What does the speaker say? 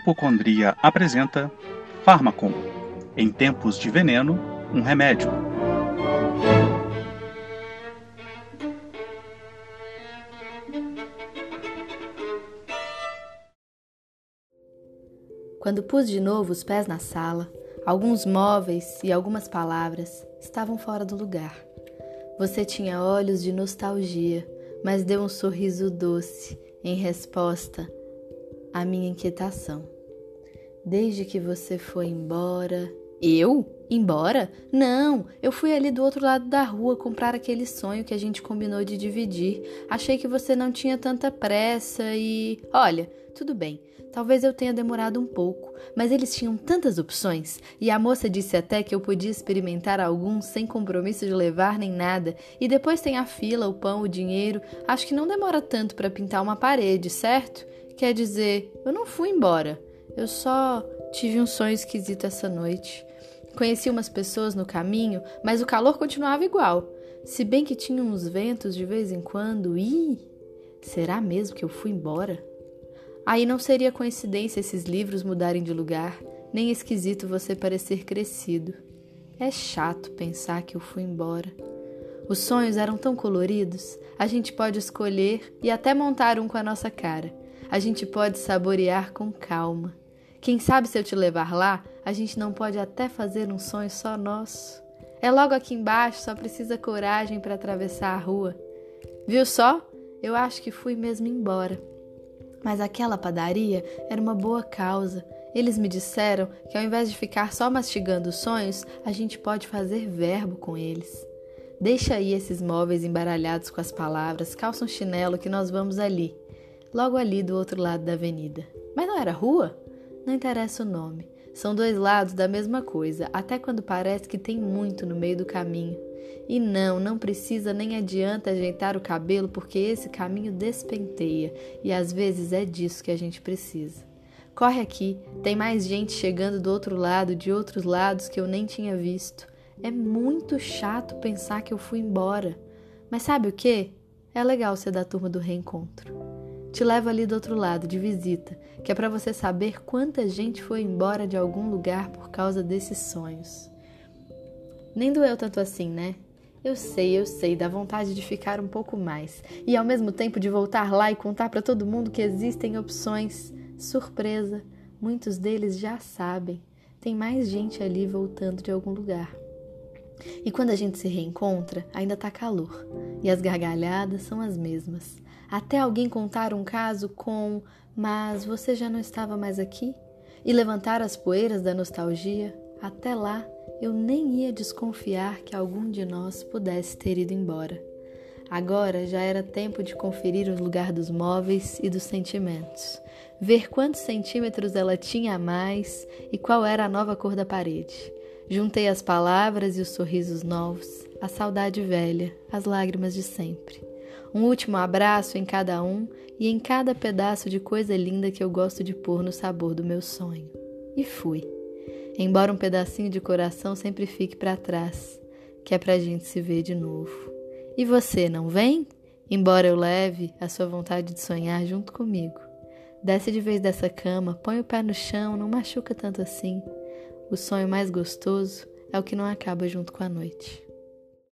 Hipocondria apresenta Fármaco. Em tempos de veneno, um remédio. Quando pus de novo os pés na sala, alguns móveis e algumas palavras estavam fora do lugar. Você tinha olhos de nostalgia, mas deu um sorriso doce em resposta à minha inquietação. Desde que você foi embora. Eu? Embora? Não, eu fui ali do outro lado da rua comprar aquele sonho que a gente combinou de dividir. Achei que você não tinha tanta pressa e. Olha, tudo bem, talvez eu tenha demorado um pouco, mas eles tinham tantas opções e a moça disse até que eu podia experimentar alguns sem compromisso de levar nem nada. E depois tem a fila, o pão, o dinheiro. Acho que não demora tanto para pintar uma parede, certo? Quer dizer, eu não fui embora. Eu só tive um sonho esquisito essa noite. Conheci umas pessoas no caminho, mas o calor continuava igual. Se bem que tinha uns ventos de vez em quando. Ih, será mesmo que eu fui embora? Aí não seria coincidência esses livros mudarem de lugar, nem esquisito você parecer crescido. É chato pensar que eu fui embora. Os sonhos eram tão coloridos, a gente pode escolher e até montar um com a nossa cara. A gente pode saborear com calma. Quem sabe se eu te levar lá, a gente não pode até fazer um sonho só nosso. É logo aqui embaixo, só precisa coragem para atravessar a rua. Viu só? Eu acho que fui mesmo embora. Mas aquela padaria era uma boa causa. Eles me disseram que ao invés de ficar só mastigando os sonhos, a gente pode fazer verbo com eles. Deixa aí esses móveis embaralhados com as palavras, calça um chinelo que nós vamos ali, logo ali do outro lado da avenida. Mas não era rua? Não interessa o nome. São dois lados da mesma coisa, até quando parece que tem muito no meio do caminho. E não, não precisa nem adianta ajeitar o cabelo, porque esse caminho despenteia, e às vezes é disso que a gente precisa. Corre aqui, tem mais gente chegando do outro lado, de outros lados que eu nem tinha visto. É muito chato pensar que eu fui embora. Mas sabe o que? É legal ser da turma do reencontro. Te levo ali do outro lado, de visita, que é para você saber quanta gente foi embora de algum lugar por causa desses sonhos. Nem doeu tanto assim, né? Eu sei, eu sei, dá vontade de ficar um pouco mais e ao mesmo tempo de voltar lá e contar para todo mundo que existem opções. Surpresa, muitos deles já sabem. Tem mais gente ali voltando de algum lugar. E quando a gente se reencontra, ainda tá calor e as gargalhadas são as mesmas até alguém contar um caso com Mas você já não estava mais aqui? E levantar as poeiras da nostalgia, até lá eu nem ia desconfiar que algum de nós pudesse ter ido embora. Agora já era tempo de conferir o lugar dos móveis e dos sentimentos, ver quantos centímetros ela tinha a mais e qual era a nova cor da parede. Juntei as palavras e os sorrisos novos, a saudade velha, as lágrimas de sempre um último abraço em cada um e em cada pedaço de coisa linda que eu gosto de pôr no sabor do meu sonho. E fui. Embora um pedacinho de coração sempre fique para trás, que é pra gente se ver de novo. E você não vem? Embora eu leve a sua vontade de sonhar junto comigo. Desce de vez dessa cama, põe o pé no chão, não machuca tanto assim. O sonho mais gostoso é o que não acaba junto com a noite.